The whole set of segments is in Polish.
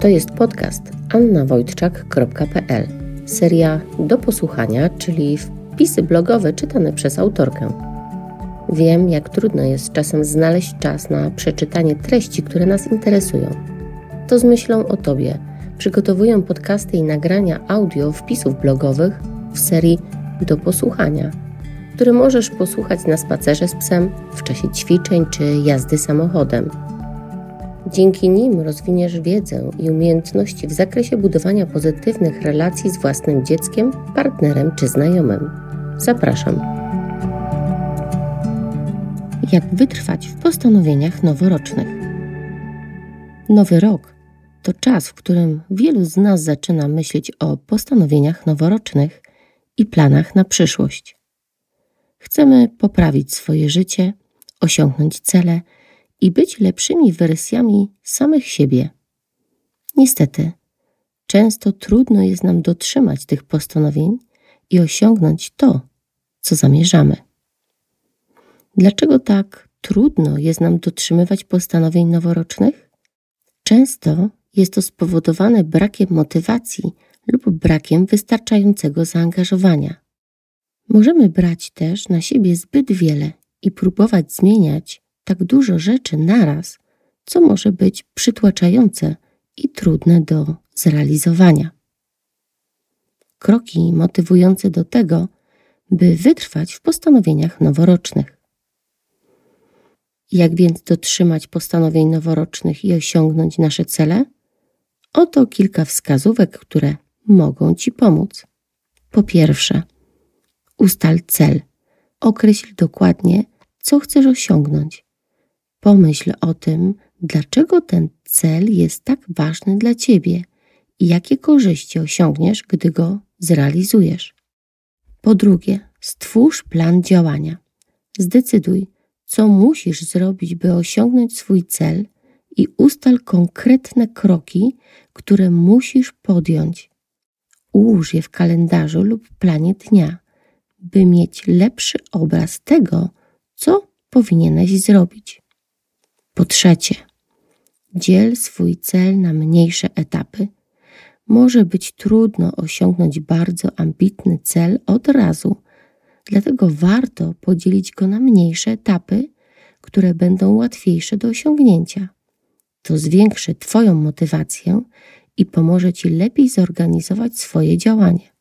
To jest podcast annawojtczak.pl. Seria do posłuchania, czyli wpisy blogowe czytane przez autorkę. Wiem, jak trudno jest czasem znaleźć czas na przeczytanie treści, które nas interesują. To z myślą o Tobie przygotowuję podcasty i nagrania audio wpisów blogowych w serii do posłuchania, które możesz posłuchać na spacerze z psem, w czasie ćwiczeń czy jazdy samochodem. Dzięki nim rozwiniesz wiedzę i umiejętności w zakresie budowania pozytywnych relacji z własnym dzieckiem, partnerem czy znajomym. Zapraszam. Jak wytrwać w postanowieniach noworocznych? Nowy rok to czas, w którym wielu z nas zaczyna myśleć o postanowieniach noworocznych i planach na przyszłość. Chcemy poprawić swoje życie, osiągnąć cele i być lepszymi wersjami samych siebie. Niestety, często trudno jest nam dotrzymać tych postanowień i osiągnąć to, co zamierzamy. Dlaczego tak trudno jest nam dotrzymywać postanowień noworocznych? Często jest to spowodowane brakiem motywacji lub brakiem wystarczającego zaangażowania. Możemy brać też na siebie zbyt wiele i próbować zmieniać tak dużo rzeczy naraz, co może być przytłaczające i trudne do zrealizowania. Kroki motywujące do tego, by wytrwać w postanowieniach noworocznych. Jak więc dotrzymać postanowień noworocznych i osiągnąć nasze cele? Oto kilka wskazówek, które mogą Ci pomóc. Po pierwsze, ustal cel. Określ dokładnie, co chcesz osiągnąć. Pomyśl o tym, dlaczego ten cel jest tak ważny dla Ciebie i jakie korzyści osiągniesz, gdy go zrealizujesz. Po drugie, stwórz plan działania. Zdecyduj, co musisz zrobić, by osiągnąć swój cel i ustal konkretne kroki, które musisz podjąć. Ułóż je w kalendarzu lub planie dnia, by mieć lepszy obraz tego, co powinieneś zrobić. Po trzecie, dziel swój cel na mniejsze etapy. Może być trudno osiągnąć bardzo ambitny cel od razu, dlatego warto podzielić go na mniejsze etapy, które będą łatwiejsze do osiągnięcia. To zwiększy Twoją motywację i pomoże Ci lepiej zorganizować swoje działanie.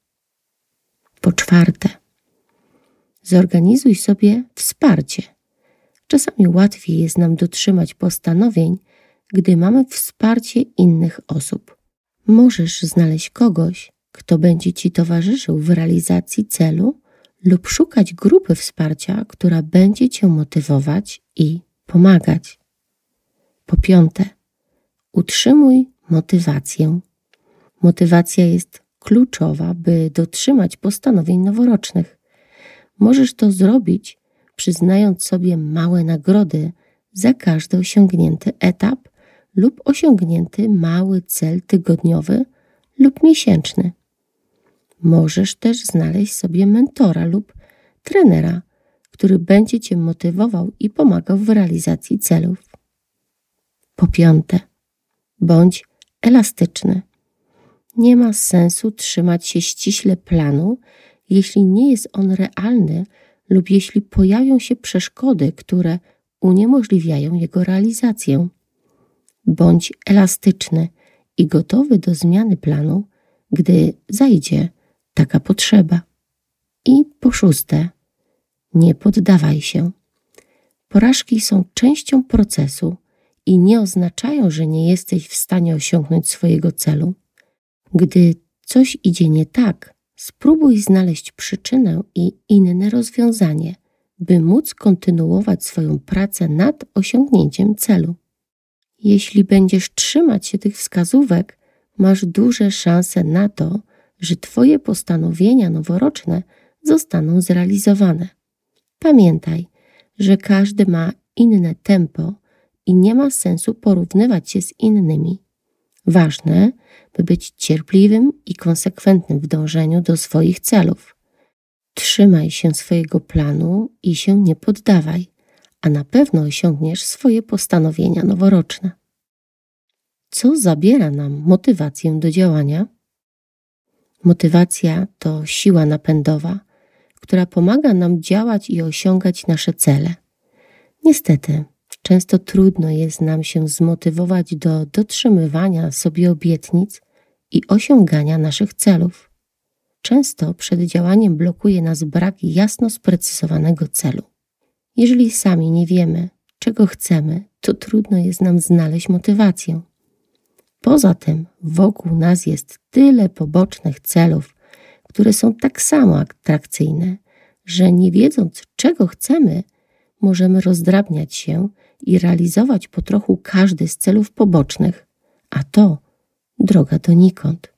Po czwarte, zorganizuj sobie wsparcie. Czasami łatwiej jest nam dotrzymać postanowień, gdy mamy wsparcie innych osób. Możesz znaleźć kogoś, kto będzie Ci towarzyszył w realizacji celu, lub szukać grupy wsparcia, która będzie Cię motywować i pomagać. Po piąte, utrzymuj motywację. Motywacja jest kluczowa, by dotrzymać postanowień noworocznych. Możesz to zrobić, przyznając sobie małe nagrody za każdy osiągnięty etap lub osiągnięty mały cel tygodniowy lub miesięczny. Możesz też znaleźć sobie mentora lub trenera, który będzie Cię motywował i pomagał w realizacji celów. Po piąte, bądź elastyczny. Nie ma sensu trzymać się ściśle planu, jeśli nie jest on realny lub jeśli pojawią się przeszkody, które uniemożliwiają jego realizację. Bądź elastyczny i gotowy do zmiany planu, gdy zajdzie taka potrzeba. I po szóste, nie poddawaj się. Porażki są częścią procesu i nie oznaczają, że nie jesteś w stanie osiągnąć swojego celu. Gdy coś idzie nie tak, spróbuj znaleźć przyczynę i inne rozwiązanie, by móc kontynuować swoją pracę nad osiągnięciem celu. Jeśli będziesz trzymać się tych wskazówek, masz duże szanse na to, że Twoje postanowienia noworoczne zostaną zrealizowane. Pamiętaj, że każdy ma inne tempo i nie ma sensu porównywać się z innymi. Ważne, by być cierpliwym i konsekwentnym w dążeniu do swoich celów. Trzymaj się swojego planu i się nie poddawaj, a na pewno osiągniesz swoje postanowienia noworoczne. co zabiera nam motywację do działania? Motywacja to siła napędowa, która pomaga nam działać i osiągać nasze cele. Niestety, często trudno jest nam się zmotywować do dotrzymywania sobie obietnic i osiągania naszych celów. Często przed działaniem blokuje nas brak jasno sprecyzowanego celu. Jeżeli sami nie wiemy, czego chcemy, to trudno jest nam znaleźć motywację. Poza tym, wokół nas jest tyle pobocznych celów, które są tak samo atrakcyjne, że nie wiedząc, czego chcemy, możemy rozdrabniać się i realizować po trochu każdy z celów pobocznych, a to droga donikąd.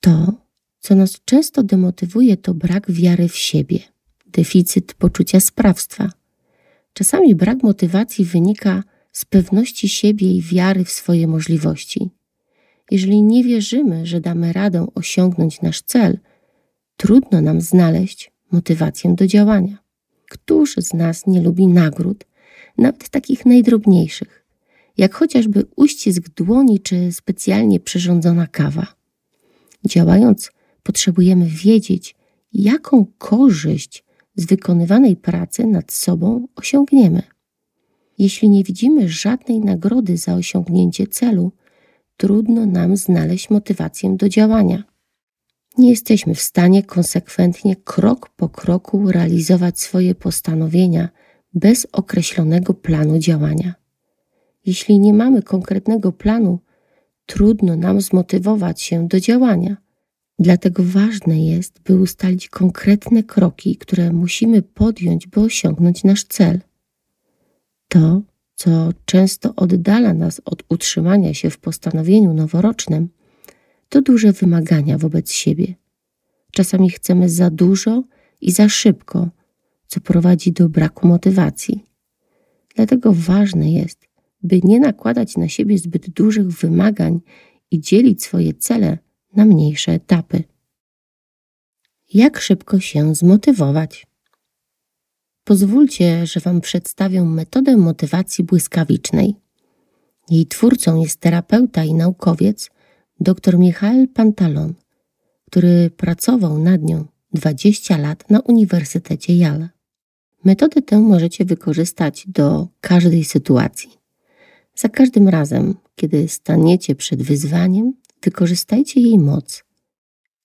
To, co nas często demotywuje, to brak wiary w siebie, deficyt poczucia sprawstwa. Czasami brak motywacji wynika z pewności siebie i wiary w swoje możliwości. Jeżeli nie wierzymy, że damy radę osiągnąć nasz cel, trudno nam znaleźć motywację do działania. Któż z nas nie lubi nagród, nawet takich najdrobniejszych, jak chociażby uścisk dłoni czy specjalnie przyrządzona kawa? Działając, potrzebujemy wiedzieć, jaką korzyść z wykonywanej pracy nad sobą osiągniemy. Jeśli nie widzimy żadnej nagrody za osiągnięcie celu, trudno nam znaleźć motywację do działania. Nie jesteśmy w stanie konsekwentnie, krok po kroku realizować swoje postanowienia bez określonego planu działania. Jeśli nie mamy konkretnego planu, trudno nam zmotywować się do działania. Dlatego ważne jest, by ustalić konkretne kroki, które musimy podjąć, by osiągnąć nasz cel. To, co często oddala nas od utrzymania się w postanowieniu noworocznym, to duże wymagania wobec siebie. Czasami chcemy za dużo i za szybko, co prowadzi do braku motywacji. Dlatego ważne jest, by nie nakładać na siebie zbyt dużych wymagań i dzielić swoje cele na mniejsze etapy. Jak szybko się zmotywować? Pozwólcie, że Wam przedstawię metodę motywacji błyskawicznej. Jej twórcą jest terapeuta i naukowiec dr Michael Pantalon, który pracował nad nią 20 lat na Uniwersytecie Yale. Metodę tę możecie wykorzystać do każdej sytuacji. Za każdym razem, kiedy staniecie przed wyzwaniem, wykorzystajcie jej moc.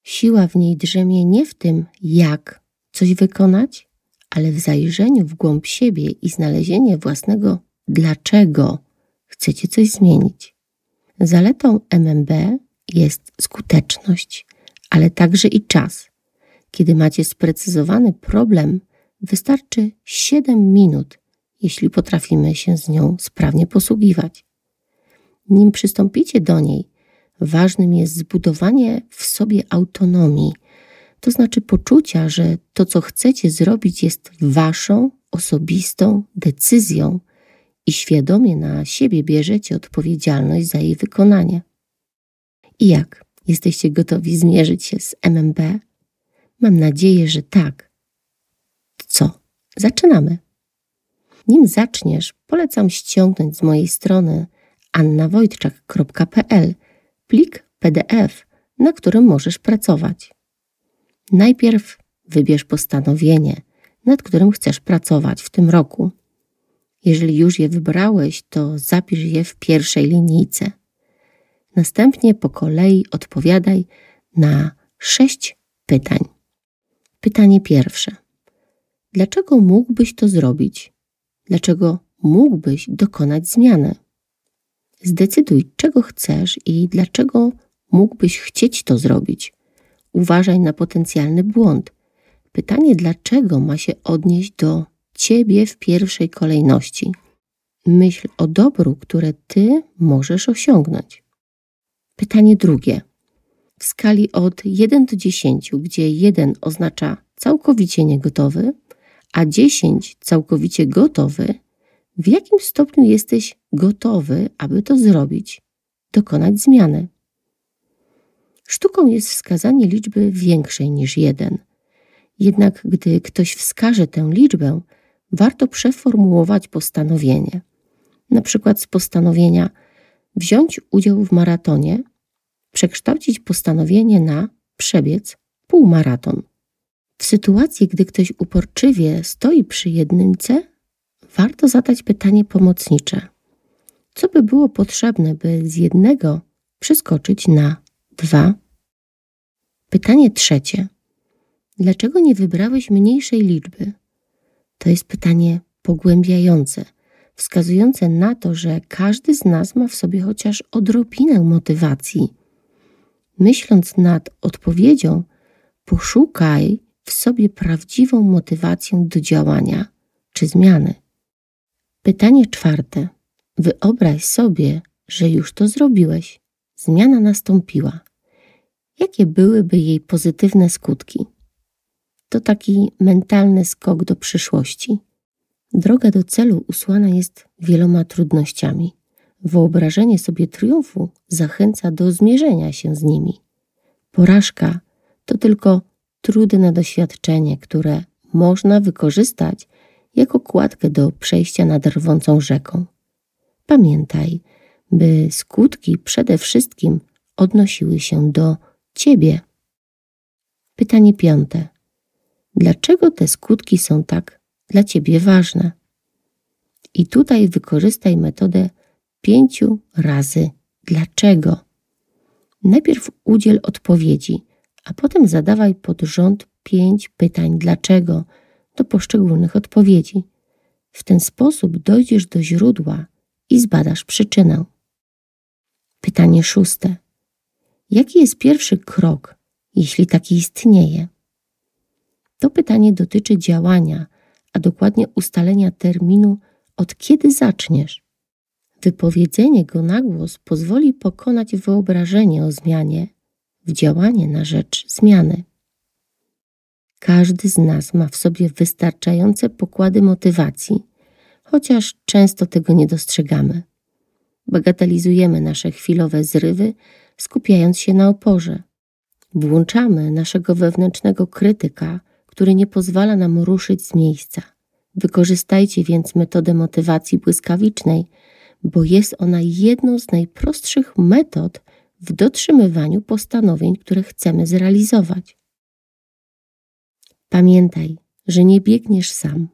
Siła w niej drzemie nie w tym, jak coś wykonać, ale w zajrzeniu w głąb siebie i znalezienie własnego dlaczego chcecie coś zmienić. Zaletą MMB jest skuteczność, ale także i czas. Kiedy macie sprecyzowany problem, wystarczy 7 minut, jeśli potrafimy się z nią sprawnie posługiwać. Nim przystąpicie do niej, ważnym jest zbudowanie w sobie autonomii, to znaczy poczucia, że to, co chcecie zrobić, jest waszą osobistą decyzją i świadomie na siebie bierzecie odpowiedzialność za jej wykonanie. I jak? Jesteście gotowi zmierzyć się z MMB? Mam nadzieję, że tak. Zaczynamy. Nim zaczniesz, polecam ściągnąć z mojej strony annawojtczak.pl plik PDF, na którym możesz pracować. Najpierw wybierz postanowienie, nad którym chcesz pracować w tym roku. Jeżeli już je wybrałeś, to zapisz je w pierwszej linijce. Następnie po kolei odpowiadaj na sześć pytań. Pytanie pierwsze. Dlaczego mógłbyś to zrobić? Dlaczego mógłbyś dokonać zmiany? Zdecyduj, czego chcesz i dlaczego mógłbyś chcieć to zrobić. Uważaj na potencjalny błąd. Pytanie, dlaczego ma się odnieść do ciebie w pierwszej kolejności. Myśl o dobru, które ty możesz osiągnąć. Pytanie drugie. W skali od 1 do 10, gdzie 1 oznacza całkowicie niegotowy, a 10 całkowicie gotowy, w jakim stopniu jesteś gotowy, aby to zrobić, dokonać zmiany? Sztuką jest wskazanie liczby większej niż 1. Jednak gdy ktoś wskaże tę liczbę, warto przeformułować postanowienie. Na przykład z postanowienia wziąć udział w maratonie, przekształcić postanowienie na przebiec półmaraton. W sytuacji, gdy ktoś uporczywie stoi przy jedynce, warto zadać pytanie pomocnicze. Co by było potrzebne, by z jednego przeskoczyć na dwa? Pytanie trzecie. Dlaczego nie wybrałeś mniejszej liczby? To jest pytanie pogłębiające, wskazujące na to, że każdy z nas ma w sobie chociaż odrobinę motywacji. Myśląc nad odpowiedzią, poszukaj w sobie prawdziwą motywację do działania czy zmiany. Pytanie czwarte. Wyobraź sobie, że już to zrobiłeś. Zmiana nastąpiła. Jakie byłyby jej pozytywne skutki? To taki mentalny skok do przyszłości. Droga do celu usłana jest wieloma trudnościami. Wyobrażenie sobie triumfu zachęca do zmierzenia się z nimi. Porażka to tylko trudne doświadczenie, które można wykorzystać jako kładkę do przejścia nad rwącą rzeką. Pamiętaj, by skutki przede wszystkim odnosiły się do Ciebie. Pytanie piąte. Dlaczego te skutki są tak dla Ciebie ważne? I tutaj wykorzystaj metodę pięciu razy dlaczego. Najpierw udziel odpowiedzi, a potem zadawaj pod rząd pięć pytań dlaczego do poszczególnych odpowiedzi. W ten sposób dojdziesz do źródła i zbadasz przyczynę. Pytanie szóste. Jaki jest pierwszy krok, jeśli taki istnieje? To pytanie dotyczy działania, a dokładnie ustalenia terminu, od kiedy zaczniesz. Wypowiedzenie go na głos pozwoli pokonać wyobrażenie o zmianie w działanie na rzecz zmiany. Każdy z nas ma w sobie wystarczające pokłady motywacji, chociaż często tego nie dostrzegamy. Bagatelizujemy nasze chwilowe zrywy, skupiając się na oporze. Włączamy naszego wewnętrznego krytyka, który nie pozwala nam ruszyć z miejsca. Wykorzystajcie więc metodę motywacji błyskawicznej, bo jest ona jedną z najprostszych metod w dotrzymywaniu postanowień, które chcemy zrealizować. Pamiętaj, że nie biegniesz sam.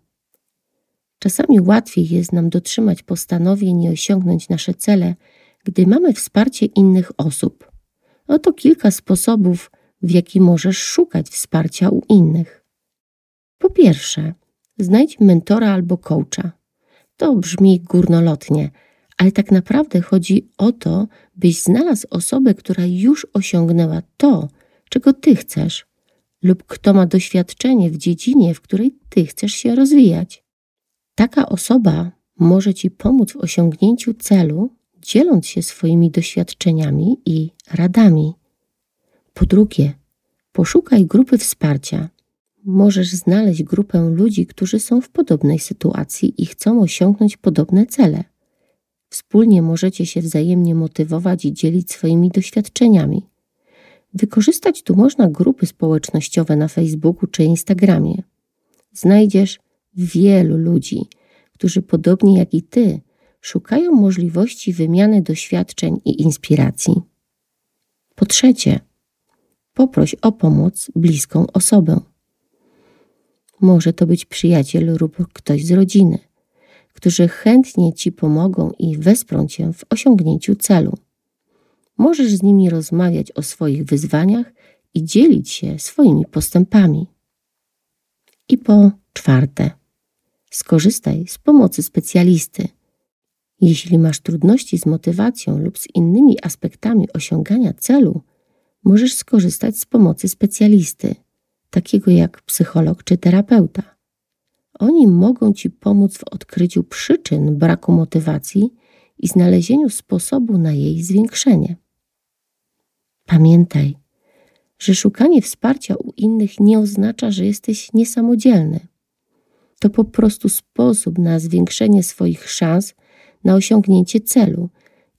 Czasami łatwiej jest nam dotrzymać postanowień i osiągnąć nasze cele, gdy mamy wsparcie innych osób. Oto kilka sposobów, w jaki możesz szukać wsparcia u innych. Po pierwsze, znajdź mentora albo coacha. To brzmi górnolotnie, ale tak naprawdę chodzi o to, byś znalazł osobę, która już osiągnęła to, czego ty chcesz, lub kto ma doświadczenie w dziedzinie, w której ty chcesz się rozwijać. Taka osoba może ci pomóc w osiągnięciu celu, dzieląc się swoimi doświadczeniami i radami. Po drugie, poszukaj grupy wsparcia. Możesz znaleźć grupę ludzi, którzy są w podobnej sytuacji i chcą osiągnąć podobne cele. Wspólnie możecie się wzajemnie motywować i dzielić swoimi doświadczeniami. Wykorzystać tu można grupy społecznościowe na Facebooku czy Instagramie. Znajdziesz wielu ludzi, którzy podobnie jak i ty szukają możliwości wymiany doświadczeń i inspiracji. Po trzecie, poproś o pomoc bliską osobę. Może to być przyjaciel lub ktoś z rodziny, którzy chętnie ci pomogą i wesprą cię w osiągnięciu celu. Możesz z nimi rozmawiać o swoich wyzwaniach i dzielić się swoimi postępami. I po czwarte, skorzystaj z pomocy specjalisty. Jeśli masz trudności z motywacją lub z innymi aspektami osiągania celu, możesz skorzystać z pomocy specjalisty, takiego jak psycholog czy terapeuta. Oni mogą Ci pomóc w odkryciu przyczyn braku motywacji i znalezieniu sposobu na jej zwiększenie. Pamiętaj, że szukanie wsparcia u innych nie oznacza, że jesteś niesamodzielny. To po prostu sposób na zwiększenie swoich szans na osiągnięcie celu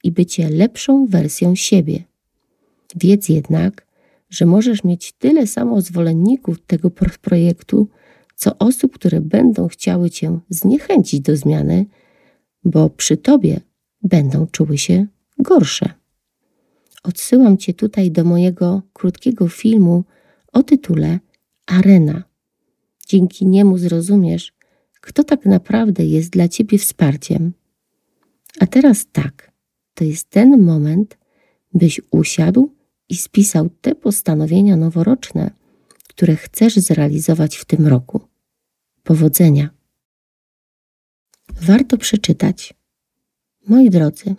i bycie lepszą wersją siebie. Wiedz jednak, że możesz mieć tyle samo zwolenników tego projektu, co osób, które będą chciały Cię zniechęcić do zmiany, bo przy Tobie będą czuły się gorsze. Odsyłam Cię tutaj do mojego krótkiego filmu o tytule Arena. Dzięki niemu zrozumiesz, kto tak naprawdę jest dla Ciebie wsparciem. A teraz tak, to jest ten moment, byś usiadł i spisał te postanowienia noworoczne, które chcesz zrealizować w tym roku. Powodzenia. Warto przeczytać. Moi drodzy,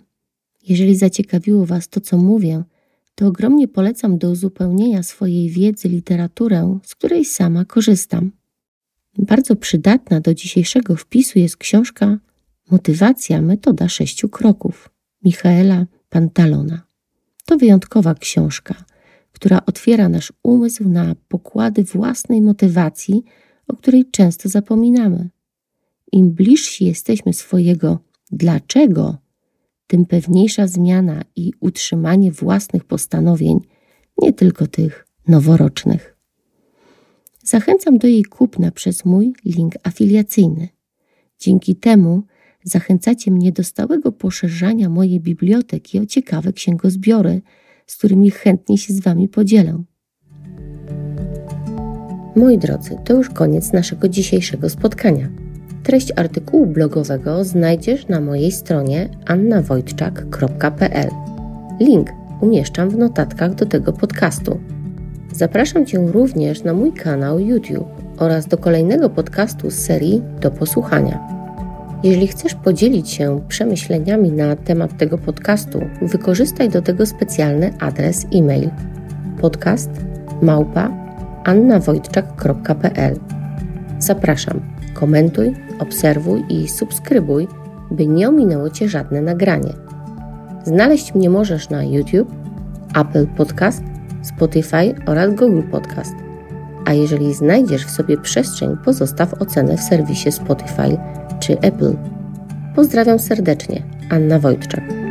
jeżeli zaciekawiło Was to, co mówię, to ogromnie polecam do uzupełnienia swojej wiedzy literaturę, z której sama korzystam. Bardzo przydatna do dzisiejszego wpisu jest książka Motywacja metoda sześciu kroków Michaela Pantalona. To wyjątkowa książka, która otwiera nasz umysł na pokłady własnej motywacji, o której często zapominamy. Im bliżsi jesteśmy swojego dlaczego, tym pewniejsza zmiana i utrzymanie własnych postanowień, nie tylko tych noworocznych. Zachęcam do jej kupna przez mój link afiliacyjny. Dzięki temu zachęcacie mnie do stałego poszerzania mojej biblioteki o ciekawe księgozbiory, z którymi chętnie się z Wami podzielę. Moi drodzy, to już koniec naszego dzisiejszego spotkania. Treść artykułu blogowego znajdziesz na mojej stronie annawojczak.pl. Link umieszczam w notatkach do tego podcastu. Zapraszam Cię również na mój kanał YouTube oraz do kolejnego podcastu z serii Do Posłuchania. Jeżeli chcesz podzielić się przemyśleniami na temat tego podcastu, wykorzystaj do tego specjalny adres e-mail podcast annawojczak.pl. Zapraszam, komentuj, obserwuj i subskrybuj, by nie ominęło Cię żadne nagranie. Znaleźć mnie możesz na YouTube, Apple Podcast, Spotify oraz Google Podcast. A jeżeli znajdziesz w sobie przestrzeń, pozostaw ocenę w serwisie Spotify czy Apple. Pozdrawiam serdecznie, Anna Wojtczak.